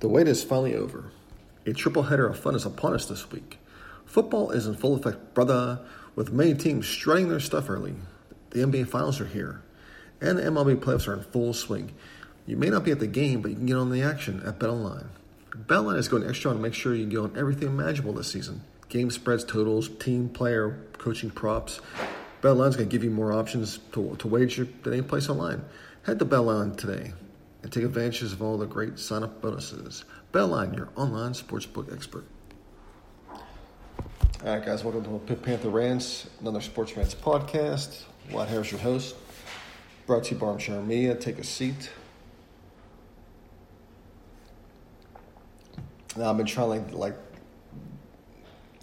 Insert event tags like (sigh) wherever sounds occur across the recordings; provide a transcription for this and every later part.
The wait is finally over. A triple header of fun is upon us this week. Football is in full effect, brother, with many teams strutting their stuff early. The NBA Finals are here, and the MLB playoffs are in full swing. You may not be at the game, but you can get on the action at BetOnline. BetOnline is going extra to make sure you get on everything imaginable this season. Game spreads, totals, team, player, coaching props. BetOnline is going to give you more options to, to wager than any place online. Head to BetOnline today and take advantage of all the great sign-up bonuses. BetOnline, your online sportsbook expert. All right, guys, welcome to Pitt Panther Rants, another Sports Rants podcast. Wyatt Harris, your host. Brought to you by Armchair. Take a seat. Now, I've been trying like, like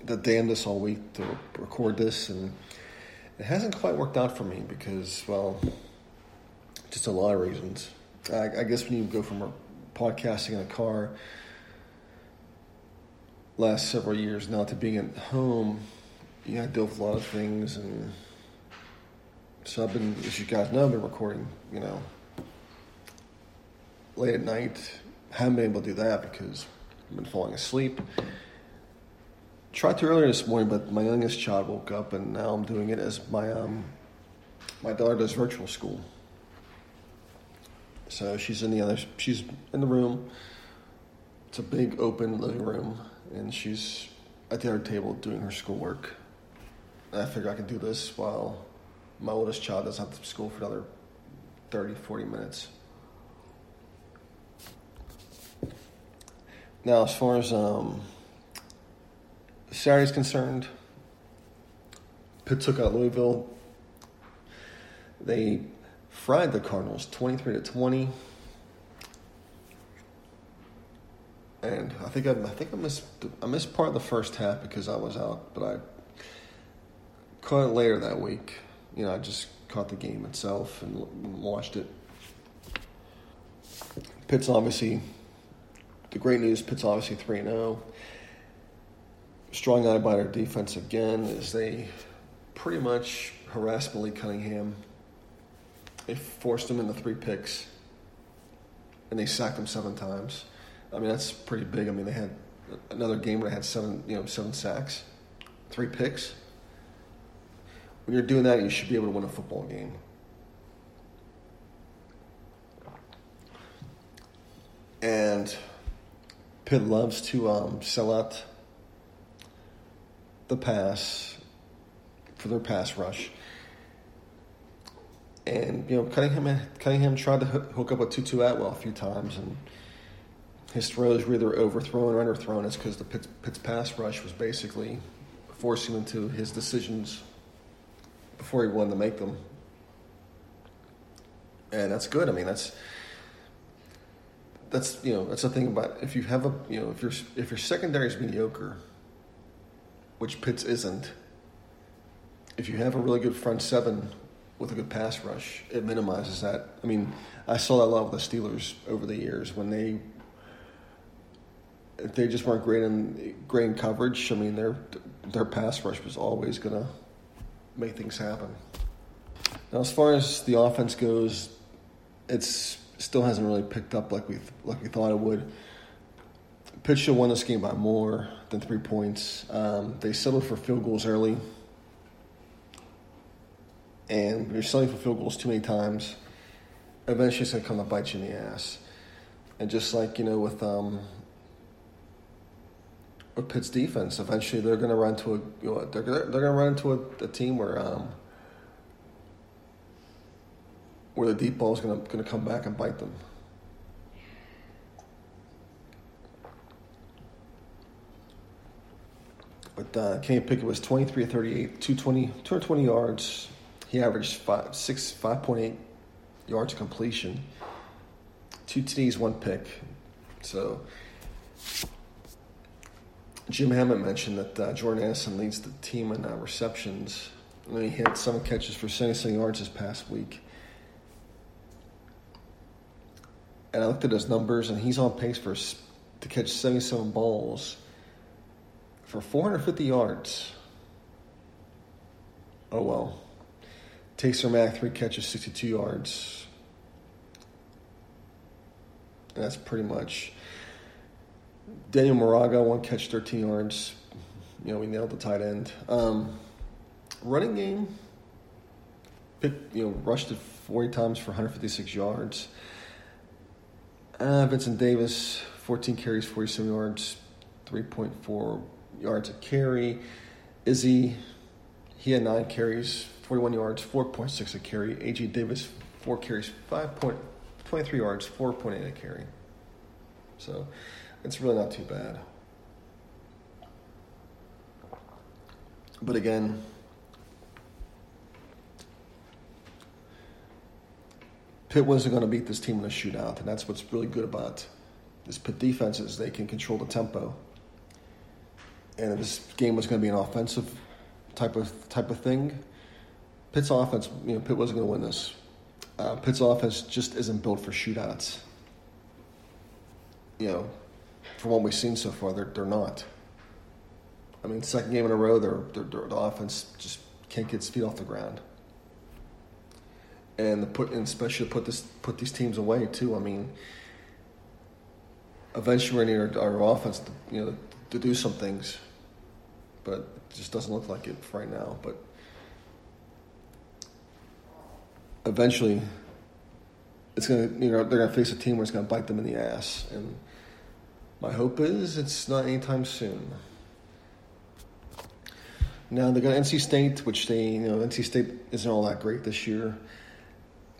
the damnedest all week to record this, and it hasn't quite worked out for me because, well, just a lot of reasons. I, I guess when you go from podcasting in a car last several years now to being at home, you know, I deal with a lot of things, and so I've been, as you guys know, I've been recording, you know, late at night. Haven't been able to do that because I've been falling asleep. Tried to earlier this morning, but my youngest child woke up, and now I'm doing it as my um, my daughter does virtual school. So she's in the other, she's in the room. It's a big open living room, and she's at the other table doing her schoolwork. And I figure I can do this while my oldest child doesn't have to school for another 30, 40 minutes. Now, as far as um, Saturday's concerned, Pitt took out Louisville. They fried the Cardinals 23 to 20. And I think I, I think I missed I missed part of the first half because I was out, but I caught it later that week. You know, I just caught the game itself and watched it. Pitt's obviously the great news. Pitt's obviously three and zero. Strong eyed by their defense again as they pretty much harassed Billy Cunningham they forced him into three picks, and they sacked him seven times. I mean, that's pretty big. I mean, they had another game where they had seven, you know, seven sacks, three picks. When you're doing that, you should be able to win a football game. And Pitt loves to um, sell out the pass for their pass rush. And you know, Cunningham Cunningham tried to hook up with Tutu Atwell a few times, and his throws were either overthrown or underthrown. It's because the Pitt's, Pitt's pass rush was basically forcing him into his decisions before he wanted to make them, and that's good. I mean, that's that's you know that's the thing about if you have a you know if your if your secondary is mediocre, which Pitts isn't. If you have a really good front seven with a good pass rush, it minimizes that. I mean, I saw that a lot with the Steelers over the years when they they just weren't great in great in coverage. I mean, their their pass rush was always gonna make things happen. Now, as far as the offense goes, it's still hasn't really picked up like we like we thought it would. Pitt won this game by more than three points. Um, they settled for field goals early and you're selling for field goals too many times, eventually it's going to come to bite you in the ass. And just like, you know, with, um, with Pitt's defense, eventually they're going to run to a, you know, they're, they're going to run into a, a team where, um, where the deep ball is going to, going to come back and bite them. But uh, Kenny Pickett was 23 38, 220, 220 yards, he averaged five, six, 5.8 yards completion, two TDs, one pick. So Jim Hammond mentioned that uh, Jordan Addison leads the team in uh, receptions. And he had some catches for 77 yards this past week. And I looked at his numbers, and he's on pace for to catch 77 balls for 450 yards. Oh well. Taysir Mack three catches, 62 yards. That's pretty much. Daniel Moraga, one catch, 13 yards. You know, we nailed the tight end. Um, running game, picked, you know, rushed it 40 times for 156 yards. Uh, Vincent Davis, 14 carries, 47 yards, 3.4 yards a carry. Izzy, he had nine carries, 41 yards, 4.6 a carry. A.J. Davis, four carries, 5.23 yards, 4.8 a carry. So it's really not too bad. But again, Pitt wasn't going to beat this team in a shootout, and that's what's really good about this Pitt defense is they can control the tempo. And if this game was going to be an offensive type of type of thing, Pitt's offense, you know, Pitt wasn't going to win this. Uh, Pitt's offense just isn't built for shootouts. You know, from what we've seen so far, they're they're not. I mean, second game in a row, they're, they're, they're, the offense just can't get its feet off the ground. And the put, and especially put this put these teams away too. I mean, eventually we're going to need our, our offense, to, you know, to do some things, but it just doesn't look like it right now. But eventually, it's gonna, you know, they're gonna face a team where it's gonna bite them in the ass, and my hope is it's not anytime soon. Now they got NC State, which they, you know, NC State isn't all that great this year,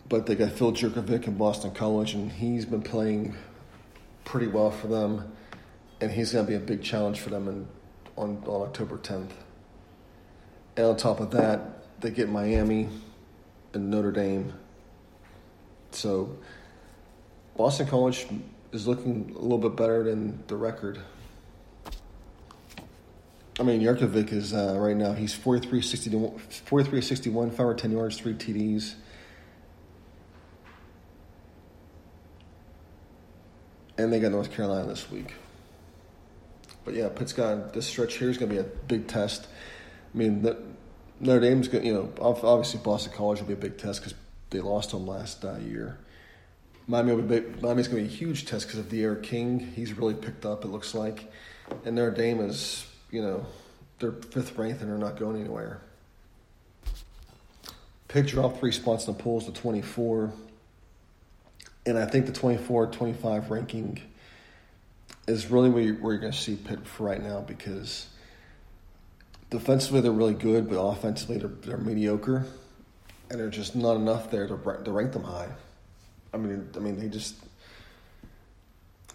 but they got Phil Jurkovec in Boston College, and he's been playing pretty well for them, and he's to be a big challenge for them in, on, on October 10th. And on top of that, they get Miami and Notre Dame. So Boston College is looking a little bit better than the record. I mean, Jurkovec is uh, right now, he's 43 61, 43 61, 510 yards, three TDs. and they got North Carolina this week. But yeah, Pitt's got this stretch here is going to be a big test. I mean, the, Notre Dame's going, you know, obviously Boston College will be a big test because they lost them last uh, year. Miami will be big, Miami's going to be a huge test because of D'Eriq King. He's really picked up. It looks like, and Notre Dame is, you know, they're fifth ranked and they're not going anywhere. Pick dropped three spots in the polls to twenty four and I think the 24 25 ranking is really where you're, you're going to see Pitt for right now because defensively they're really good, but offensively they're, they're mediocre, and there's just not enough there to, to rank them high. I mean, I mean they just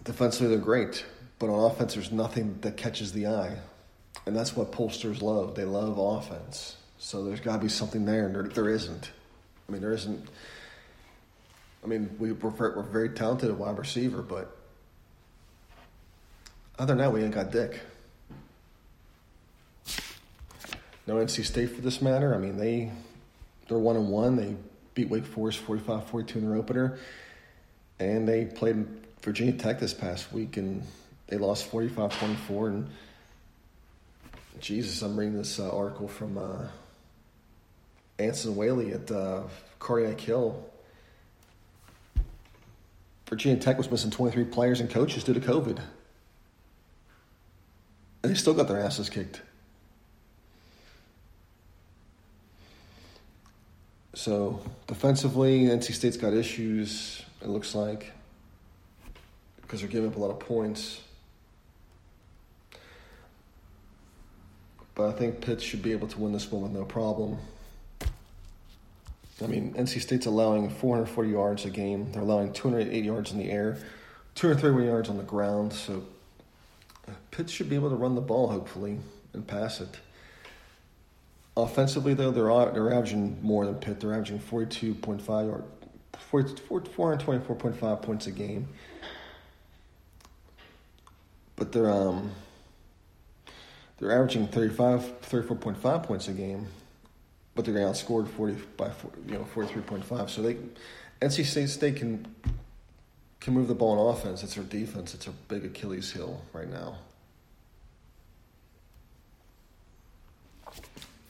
defensively they're great, but on offense there's nothing that catches the eye, and that's what pollsters love. They love offense, so there's got to be something there, and there, there isn't. I mean, there isn't I mean, we, we're, we're very talented at wide receiver, but other than that, we ain't got Dick. No NC State for this matter. I mean, they they're one and one. They beat Wake Forest 45-42 in their opener, and they played Virginia Tech this past week, and they lost 45-24. And Jesus, I'm reading this uh, article from uh, Anson Whaley at uh, Cardiac Hill Virginia Tech was missing 23 players and coaches due to COVID. And they still got their asses kicked. So defensively, NC State's got issues, it looks like, because they're giving up a lot of points. But I think Pitt should be able to win this one with no problem. I mean, NC State's allowing 440 yards a game. They're allowing 208 yards in the air, 231 yards on the ground. So Pitt should be able to run the ball, hopefully, and pass it. Offensively, though, they're they're averaging more than Pitt. They're averaging 42.5 yard, 424.5 points a game. But they're um they're averaging 35 34.5 points a game, but they're getting outscored 40 by you know 43.5. So they NC State State can can move the ball on offense. It's their defense. It's a big Achilles heel right now.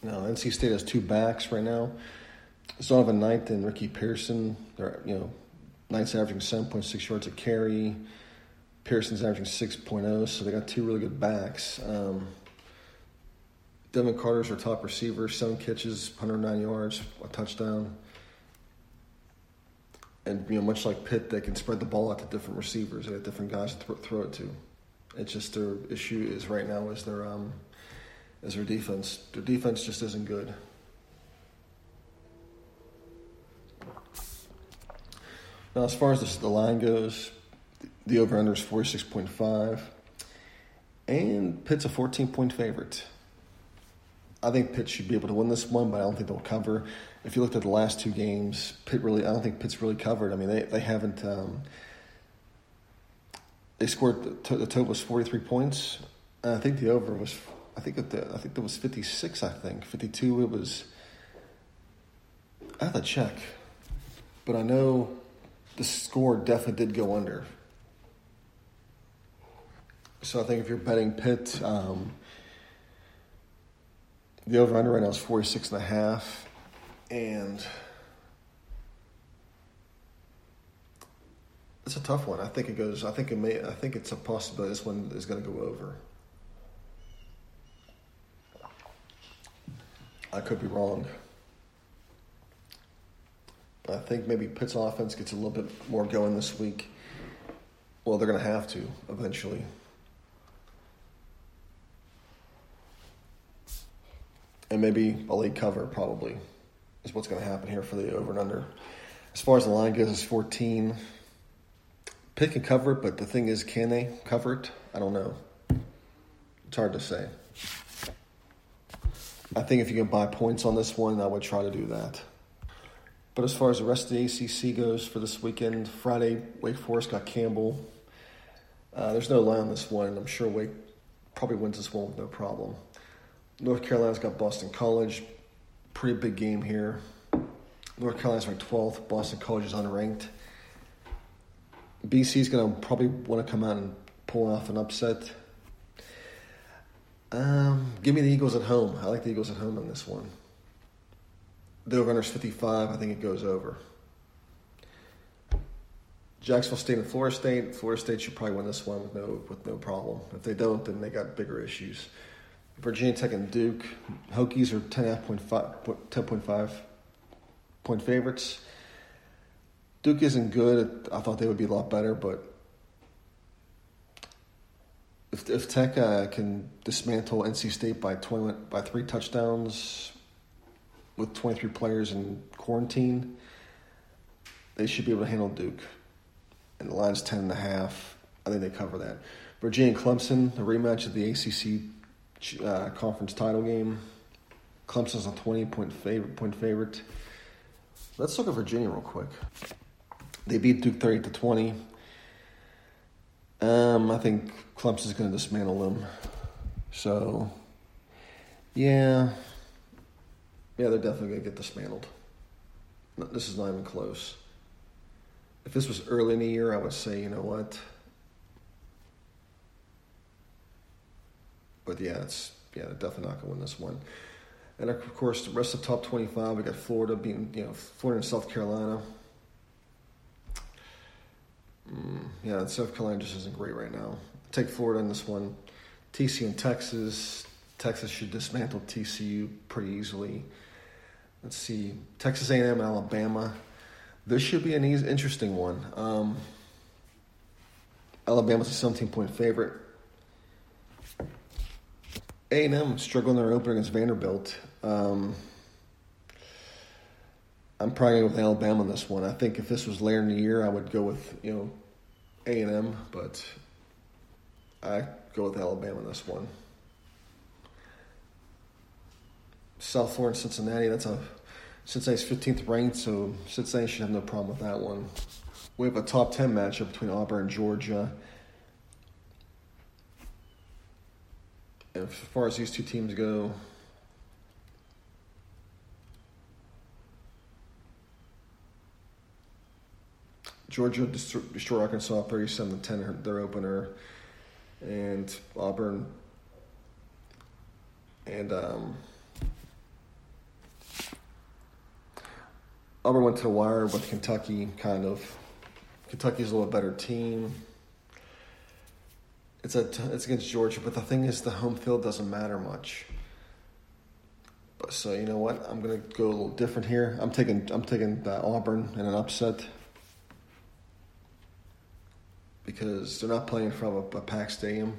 Now NC State has two backs right now. Zonovan Knight and Ricky Person. They're you know Knight's averaging seven point six yards a carry. Person's averaging 6.0, so they got two really good backs. Um, Devin Carter's our top receiver, seven catches, 109 yards, a touchdown. And you know, much like Pitt, they can spread the ball out to different receivers. They have different guys to th- throw it to. It's just their issue is right now is their um, is their defense. Their defense just isn't good. Now, as far as the, the line goes, the over under is 46.5. And Pitt's a 14 point favorite. I think Pitt should be able to win this one, but I don't think they'll cover. If you looked at the last two games, Pitt really, I don't think Pitt's really covered. I mean, they, they haven't, um, they scored, the, the total was 43 points. And I think the over was, I think the, I think there was 56, I think. 52, it was, I have to check. But I know the score definitely did go under. So I think if you're betting Pitt, um, the over under right now is 46 and a half. And it's a tough one. I think it goes, I think it may, I think it's a possibility this one is going to go over. I could be wrong. I think maybe Pitt's offense gets a little bit more going this week. Well, they're going to have to eventually. And maybe a late cover, probably, is what's going to happen here for the over and under. As far as the line goes, it's 14. Pitt can cover it, but the thing is, can they cover it? I don't know. It's hard to say. I think if you can buy points on this one, I would try to do that. But as far as the rest of the ACC goes for this weekend, Friday, Wake Forest got Campbell. Uh, there's no line on this one. I'm sure Wake probably wins this one with no problem. North Carolina's got Boston College. Pretty big game here. North Carolina's ranked 12th. Boston College is unranked. BC's going to probably want to come out and pull off an upset. Um, give me the Eagles at home. I like the Eagles at home in this one. The over 55. I think it goes over. Jacksonville State and Florida State. Florida State should probably win this one with no with no problem. If they don't, then they got bigger issues. Virginia Tech and Duke. Hokies are 10.5 point favorites. Duke isn't good. I thought they would be a lot better, but if, if Tech uh, can dismantle NC State by 20, by three touchdowns, with 23 players in quarantine, they should be able to handle Duke. And the line's 10 and a half. I think they cover that. Virginia Clemson, the rematch of the ACC uh, conference title game. Clemson's a 20 point favorite. Point favorite. Let's look at Virginia real quick. They beat Duke 30 to 20. Um, I think Clemson's going to dismantle them. So, yeah, yeah, they're definitely going to get dismantled. This is not even close. If this was early in the year, I would say, you know what? But yeah, it's yeah, they're definitely not going to win this one. And of course, the rest of the top twenty-five, we got Florida being, you know, Florida and South Carolina. Mm, yeah, South Carolina just isn't great right now. Take Florida in this one. TCU and Texas. Texas should dismantle TCU pretty easily. Let's see, Texas A&M and Alabama. This should be an easy, interesting one. Um, Alabama's a 17 point favorite. A&M struggling their opener against Vanderbilt. Um, I'm probably going with Alabama on this one. I think if this was later in the year, I would go with you know A&M, but I go with Alabama on this one. South Florida, Cincinnati. That's a Cincinnati's 15th ranked, so Cincinnati should have no problem with that one. We have a top 10 matchup between Auburn and Georgia. And as far as these two teams go, Georgia destroyed Arkansas 37 to 10 their opener, and Auburn and um, Auburn went to the wire with Kentucky. Kind of, Kentucky's a little better team. It's a it's against Georgia, but the thing is, the home field doesn't matter much. But so you know what? I'm gonna go a little different here. I'm taking I'm taking Auburn in an upset because they're not playing from a, a packed stadium,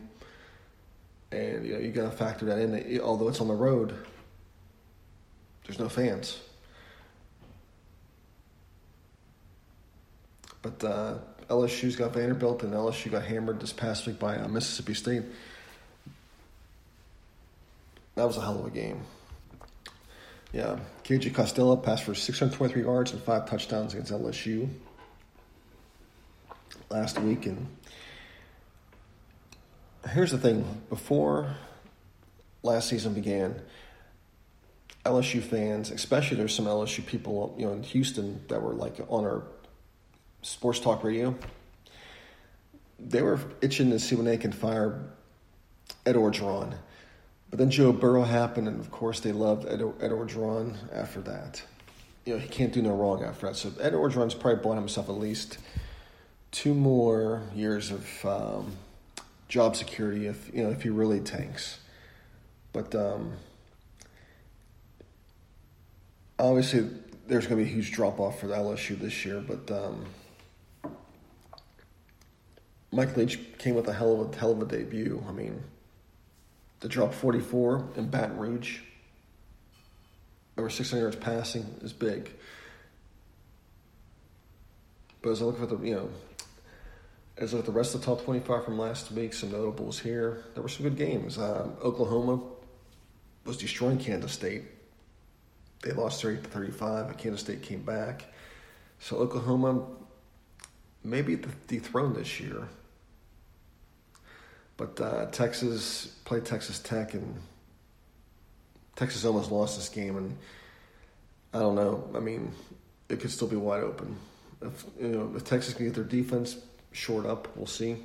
and you know you got to factor that in. Although it's on the road, there's no fans. But uh, LSU's got Vanderbilt, and LSU got hammered this past week by uh, Mississippi State. That was a hell of a game. Yeah, KJ Costello passed for 623 yards and five touchdowns against LSU last week. And here's the thing before last season began, LSU fans, especially there's some LSU people, you know, in Houston that were like on our sports talk radio. They were itching to see when they can fire Ed Orgeron. But then Joe Burrow happened, and of course they loved Ed, Ed Orgeron after that. You know, he can't do no wrong after that. So Ed Orgeron's probably bought himself at least – two more years of um, job security if you know if he really tanks. But um, obviously, there's going to be a huge drop off for the LSU this year. But um, Mike Leach came with a hell of a hell of a debut. I mean, to drop 44 in Baton Rouge, over 600 yards passing is big. But as I look for the you know as with the rest of the top 25 from last week, some notables here. There were some good games. Um, Oklahoma was destroying Kansas State. They lost 30 to 35, but Kansas State came back. So Oklahoma may be dethroned this year. But uh, Texas played Texas Tech, and Texas almost lost this game. And I don't know. I mean, it could still be wide open. If you know, if Texas can get their defense short up. We'll see.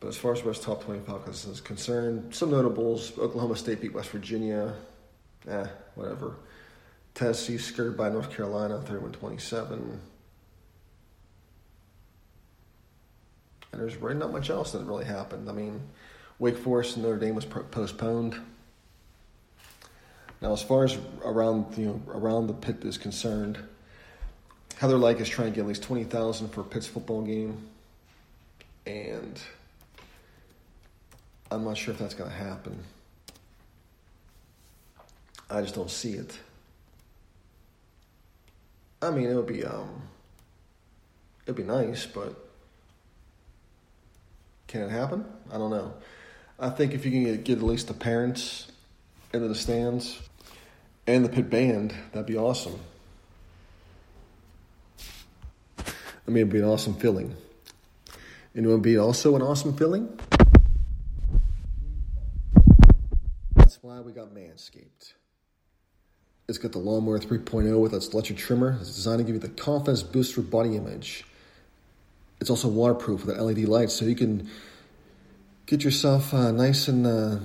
But as far as West top 25 is concerned, some notables Oklahoma State beat West Virginia. Eh, whatever. Tennessee skirted by North Carolina 31 27. And there's really not much else that really happened. I mean, Wake Forest and Notre Dame was postponed. Now, as far as around you know around the pit is concerned, Heather Lyke is trying to get at least 20000 for a Pitts football game. And I'm not sure if that's going to happen. I just don't see it. I mean, it would be um, it'd be nice, but can it happen? I don't know. I think if you can get, get at least the parents into the stands and the pit band, that'd be awesome. I mean, it'd be an awesome feeling. And it would be also an awesome feeling. That's why we got Manscaped. It's got the Lawnmower 3.0 with its electric trimmer. It's designed to give you the confidence boost for body image. It's also waterproof with an LED light, so you can get yourself uh, nice and uh,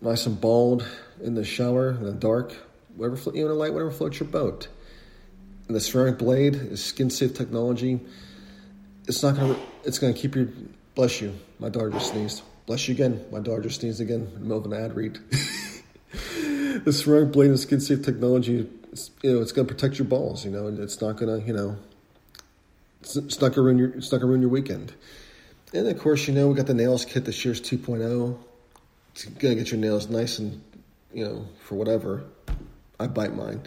nice and bald in the shower in the dark, whatever you know, a light, whatever floats your boat. And the ceramic blade is skin safe technology. It's not gonna. It's gonna keep your. Bless you. My daughter just sneezed. Bless you again. My daughter just sneezed again in the middle of an ad read. (laughs) the ceramic blade and skin safe technology. You know, it's gonna protect your balls. You know, and it's not gonna. You know, it's, it's not gonna ruin your. It's not gonna ruin your weekend. And of course, you know, we got the nails kit, the Shears 2.0. It's gonna get your nails nice and, you know, for whatever. I bite mine.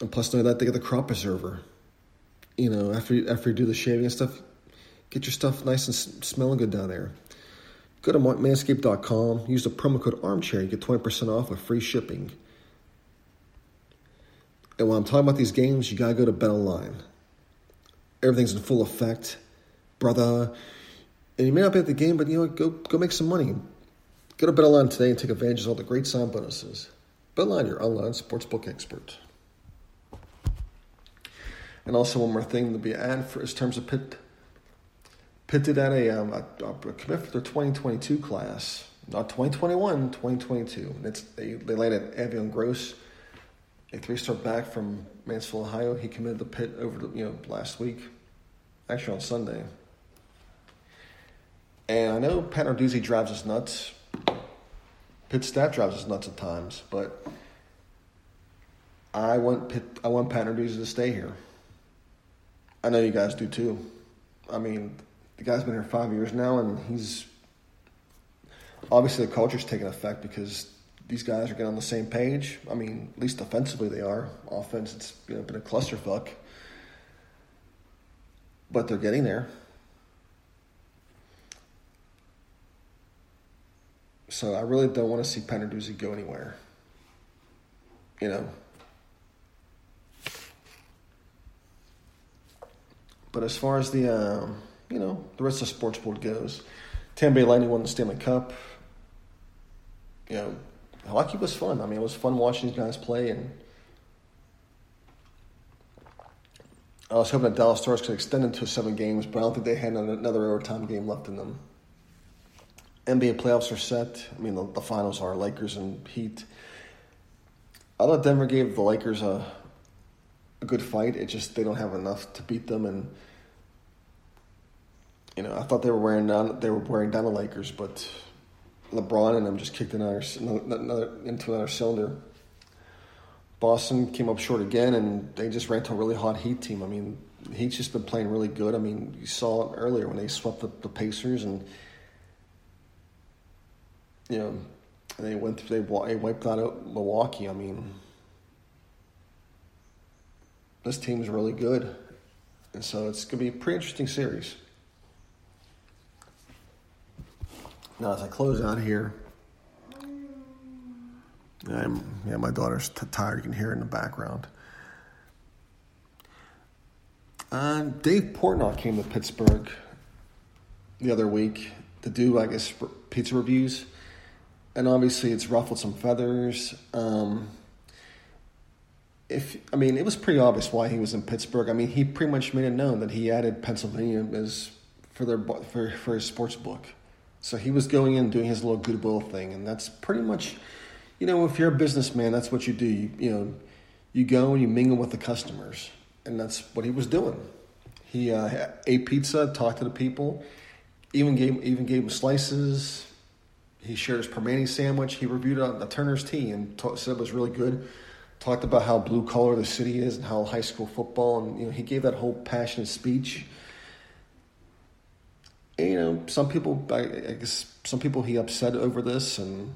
And plus, know that they get the crop preserver. You know, after you, after you do the shaving and stuff, get your stuff nice and smelling good down there. Go to manscaped.com, use the promo code armchair, you get 20% off with free shipping. And while I'm talking about these games, you gotta go to BetOnline. Everything's in full effect, brother. And you may not be at the game, but you know what? Go go make some money. Go to BetOnline today and take advantage of all the great sign bonuses. BetOnline, your online sportsbook expert. And also one more thing to be added for in terms of Pitt. Pitt did add a, um, a, a commit for their 2022 class, not 2021, 2022. And it's they, they landed Avion Gross, a three-star back from Mansfield, Ohio. He committed the Pitt over the, you know last week, actually on Sunday. And I know Pat Narduzzi drives us nuts. Pitt staff drives us nuts at times, but I want I want Pat Narduzzi to stay here. I know you guys do too. I mean, the guy's been here five years now, and he's obviously the culture's taking effect because these guys are getting on the same page. I mean, at least offensively they are. Offense, it's you know, been a clusterfuck, but they're getting there. So I really don't want to see Pat go anywhere. You know. But as far as the, um, you know, the rest of the sports board goes, Tampa Bay Lightning won the Stanley Cup. You know, hockey was fun. I mean, it was fun watching these guys play, and I was hoping that Dallas Stars could extend into seven games, but I don't think they had another overtime game left in them. NBA playoffs are set. I mean, the, the finals are Lakers and Heat. I thought Denver gave the Lakers a a good fight. It just they don't have enough to beat them, and you know I thought they were wearing down they were wearing down the Lakers, but LeBron and them just kicked another, another into another cylinder. Boston came up short again, and they just ran to a really hot Heat team. I mean, Heat's just been playing really good. I mean, you saw it earlier when they swept the, the Pacers, and you know they went they, they wiped out Milwaukee. I mean this team's really good. And so it's going to be a pretty interesting series. Now, as I close out here, I'm, yeah, my daughter's t- tired. You can hear it in the background. Uh, Dave Portnoy came to Pittsburgh the other week to do, I guess, pizza reviews. And obviously, it's ruffled some feathers. Um, if I mean, it was pretty obvious why he was in Pittsburgh. I mean, he pretty much made it known that he added Pennsylvania as for their for for his sports book. So he was going in doing his little goodwill thing, and that's pretty much, you know, if you're a businessman, that's what you do. You, you know, you go and you mingle with the customers, and that's what he was doing. He uh, ate pizza, talked to the people, even gave even gave them slices. He shared his Primanti sandwich. He reviewed a, a Turner's tea and t- said it was really good talked about how blue collar the city is and how high school football, and you know, he gave that whole passionate speech. And, you know, some people, I, I guess, some people he upset over this, and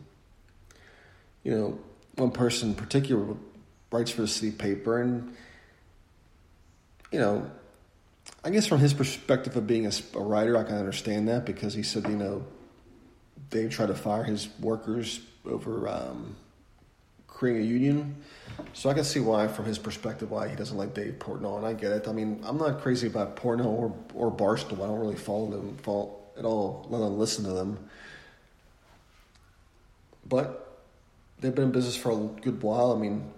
you know, one person in particular writes for the city paper, and you know, I guess from his perspective of being a, a writer, I can understand that because he said, you know, they tried to fire his workers over um, creating a union so I can see why, from his perspective, why he doesn't like Dave Portnoy, and I get it. I mean, I'm not crazy about Portnoy or or Barstool. I don't really follow them at all, let alone listen to them. But they've been in business for a good while. I mean,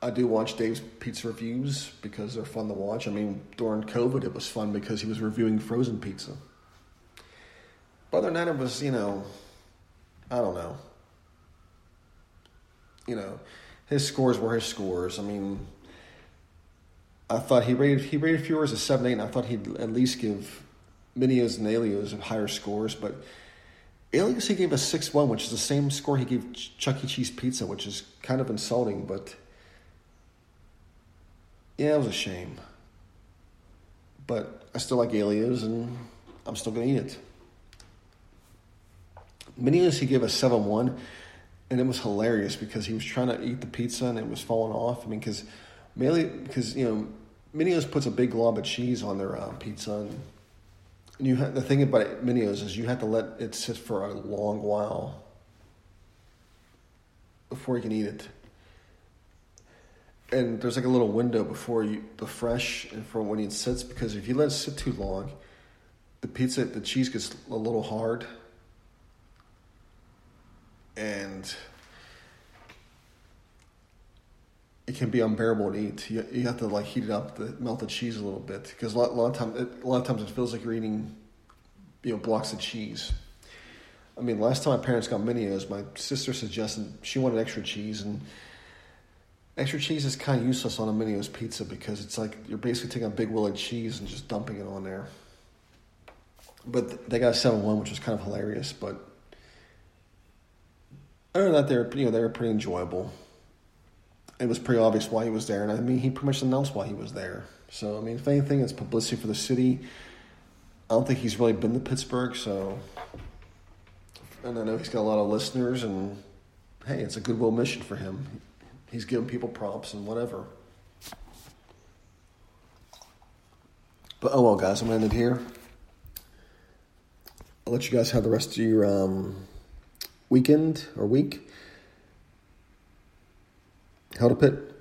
I do watch Dave's pizza reviews because they're fun to watch. I mean, during COVID, it was fun because he was reviewing frozen pizza. But other than that, it was, you know, I don't know. You know, his scores were his scores. I mean, I thought he rated he rated Fewer as a seven eight, and I thought he'd at least give Mineo's and Aiello's higher scores, but Aiello's he gave a six one, which is the same score he gave Chuck E. Cheese Pizza, which is kind of insulting, but yeah, it was a shame. But I still like Aiello's, and I'm still gonna eat it. Mineo's he gave a seven one and it was hilarious because he was trying to eat the pizza and it was falling off. I mean, because mainly because you know Mineo's puts a big glob of cheese on their uh, pizza, and you the thing about Mineo's is you have to let it sit for a long while before you can eat it. And there's like a little window before you the fresh and for when it sits because if you let it sit too long, the pizza the cheese gets a little hard and it can be unbearable to eat. You, you have to like heat it up, the melted cheese a little bit, because a lot, a lot of times, it, a lot of times it feels like you're eating, you know, blocks of cheese. I mean, last time my parents got Mineo's, my sister suggested she wanted extra cheese, and extra cheese is kind of useless on a Mineo's pizza because it's like you're basically taking a big wheel of cheese and just dumping it on there. But they got a seven one, which was kind of hilarious. But other than that, they're you know they were pretty enjoyable it was pretty obvious why he was there, and I mean, he pretty much announced why he was there. So, I mean, if anything, it's publicity for the city. I don't think he's really been to Pittsburgh, so. And I know he's got a lot of listeners, and hey, it's a goodwill mission for him. He's giving people props and whatever. But oh well, guys, I'm gonna end it here. I'll let you guys have the rest of your um, weekend or week. Hail to Pitt